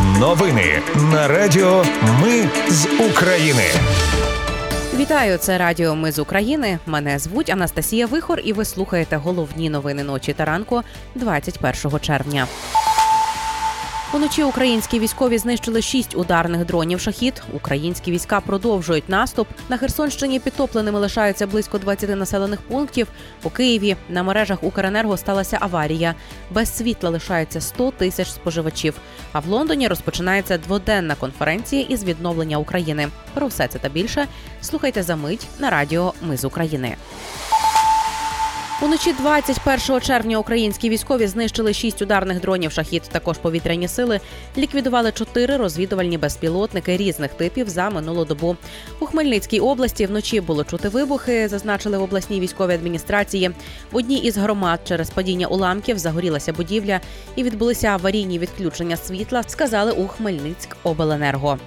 Новини на Радіо Ми з України. Вітаю, це Радіо Ми з України. Мене звуть Анастасія Вихор, і ви слухаєте головні новини ночі та ранку 21 червня. Уночі українські військові знищили шість ударних дронів шахід. Українські війська продовжують наступ. На Херсонщині підтопленими лишаються близько 20 населених пунктів. У Києві на мережах Укренерго сталася аварія. Без світла лишається 100 тисяч споживачів. А в Лондоні розпочинається дводенна конференція із відновлення України. Про все це та більше слухайте за мить на радіо Ми з України. Уночі 21 червня українські військові знищили шість ударних дронів шахід. Також повітряні сили ліквідували чотири розвідувальні безпілотники різних типів за минулу добу. У Хмельницькій області вночі було чути вибухи, зазначили в обласній військовій адміністрації. В одній із громад через падіння уламків загорілася будівля і відбулися аварійні відключення світла. Сказали у Хмельницьк обленерго.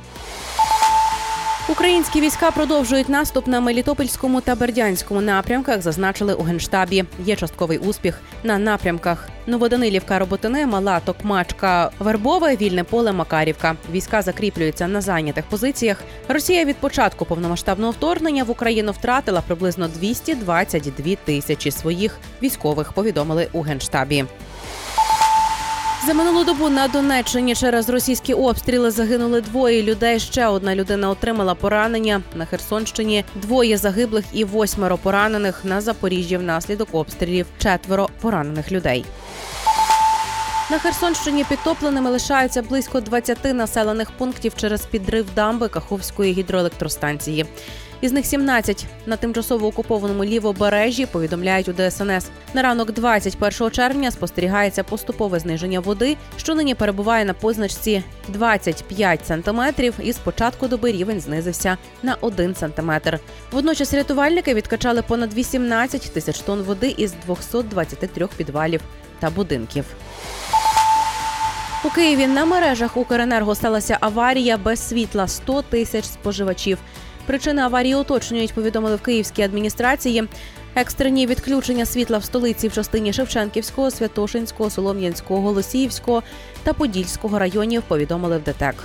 Українські війська продовжують наступ на Мелітопольському та Бердянському напрямках. Зазначили у генштабі. Є частковий успіх на напрямках. Новоданилівка, Роботине, Мала, Токмачка, Вербове, Вільне поле, Макарівка. Війська закріплюються на зайнятих позиціях. Росія від початку повномасштабного вторгнення в Україну втратила приблизно 222 тисячі своїх військових. Повідомили у генштабі. За минулу добу на Донеччині через російські обстріли загинули двоє людей. Ще одна людина отримала поранення на Херсонщині. Двоє загиблих і восьмеро поранених на Запоріжжі внаслідок обстрілів. Четверо поранених людей. На Херсонщині підтопленими лишаються близько 20 населених пунктів через підрив дамби Каховської гідроелектростанції. Із них 17 на тимчасово окупованому лівобережжі повідомляють у ДСНС. На ранок 21 червня спостерігається поступове зниження води, що нині перебуває на позначці 25 сантиметрів. І з початку доби рівень знизився на 1 сантиметр. Водночас рятувальники відкачали понад 18 тисяч тонн води із 223 підвалів та будинків. У Києві на мережах Укренерго сталася аварія без світла 100 тисяч споживачів. Причини аварії уточнюють, повідомили в київській адміністрації. Екстрені відключення світла в столиці в частині Шевченківського, Святошинського, Солом'янського, Голосіївського та Подільського районів повідомили в ДТЕК.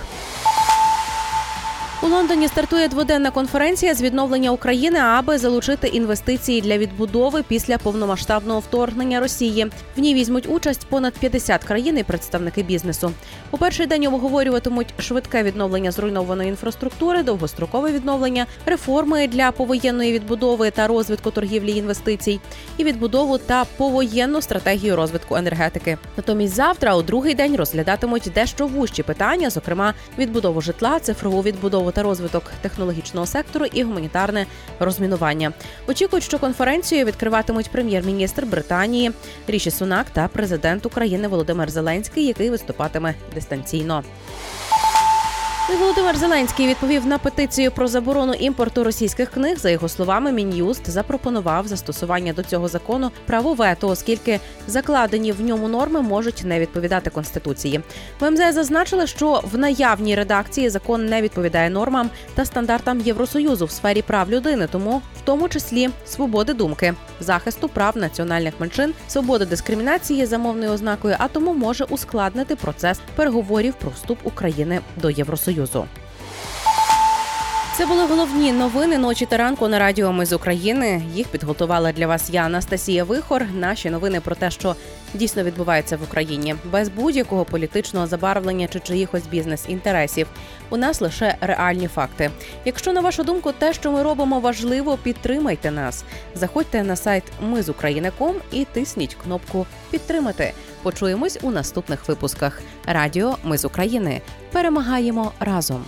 У Лондоні стартує дводенна конференція з відновлення України, аби залучити інвестиції для відбудови після повномасштабного вторгнення Росії. В ній візьмуть участь понад 50 країн і представники бізнесу. У перший день обговорюватимуть швидке відновлення зруйнованої інфраструктури, довгострокове відновлення, реформи для повоєнної відбудови та розвитку торгівлі інвестицій, і відбудову та повоєнну стратегію розвитку енергетики. Натомість завтра, у другий день, розглядатимуть дещо вужчі питання, зокрема відбудову житла, цифрову відбудову та розвиток технологічного сектору і гуманітарне розмінування. Очікують, що конференцію відкриватимуть прем'єр-міністр Британії Ріші Сунак та президент України Володимир Зеленський, який виступатиме дистанційно. Володимир Зеленський відповів на петицію про заборону імпорту російських книг. За його словами, мін'юст запропонував застосування до цього закону право вето, оскільки закладені в ньому норми можуть не відповідати конституції. В МЗС зазначили, що в наявній редакції закон не відповідає нормам та стандартам Євросоюзу в сфері прав людини, тому в тому числі свободи думки, захисту прав національних меншин, свободи дискримінації за мовною ознакою, а тому може ускладнити процес переговорів про вступ України до Євросоюзу. そう。Це були головні новини ночі та ранку на радіо Ми з України. Їх підготувала для вас я, Анастасія Вихор. Наші новини про те, що дійсно відбувається в Україні, без будь-якого політичного забарвлення чи чиїхось бізнес-інтересів. У нас лише реальні факти. Якщо на вашу думку, те, що ми робимо, важливо, підтримайте нас. Заходьте на сайт Ми з України.ком і тисніть кнопку Підтримати. Почуємось у наступних випусках. Радіо Ми з України перемагаємо разом.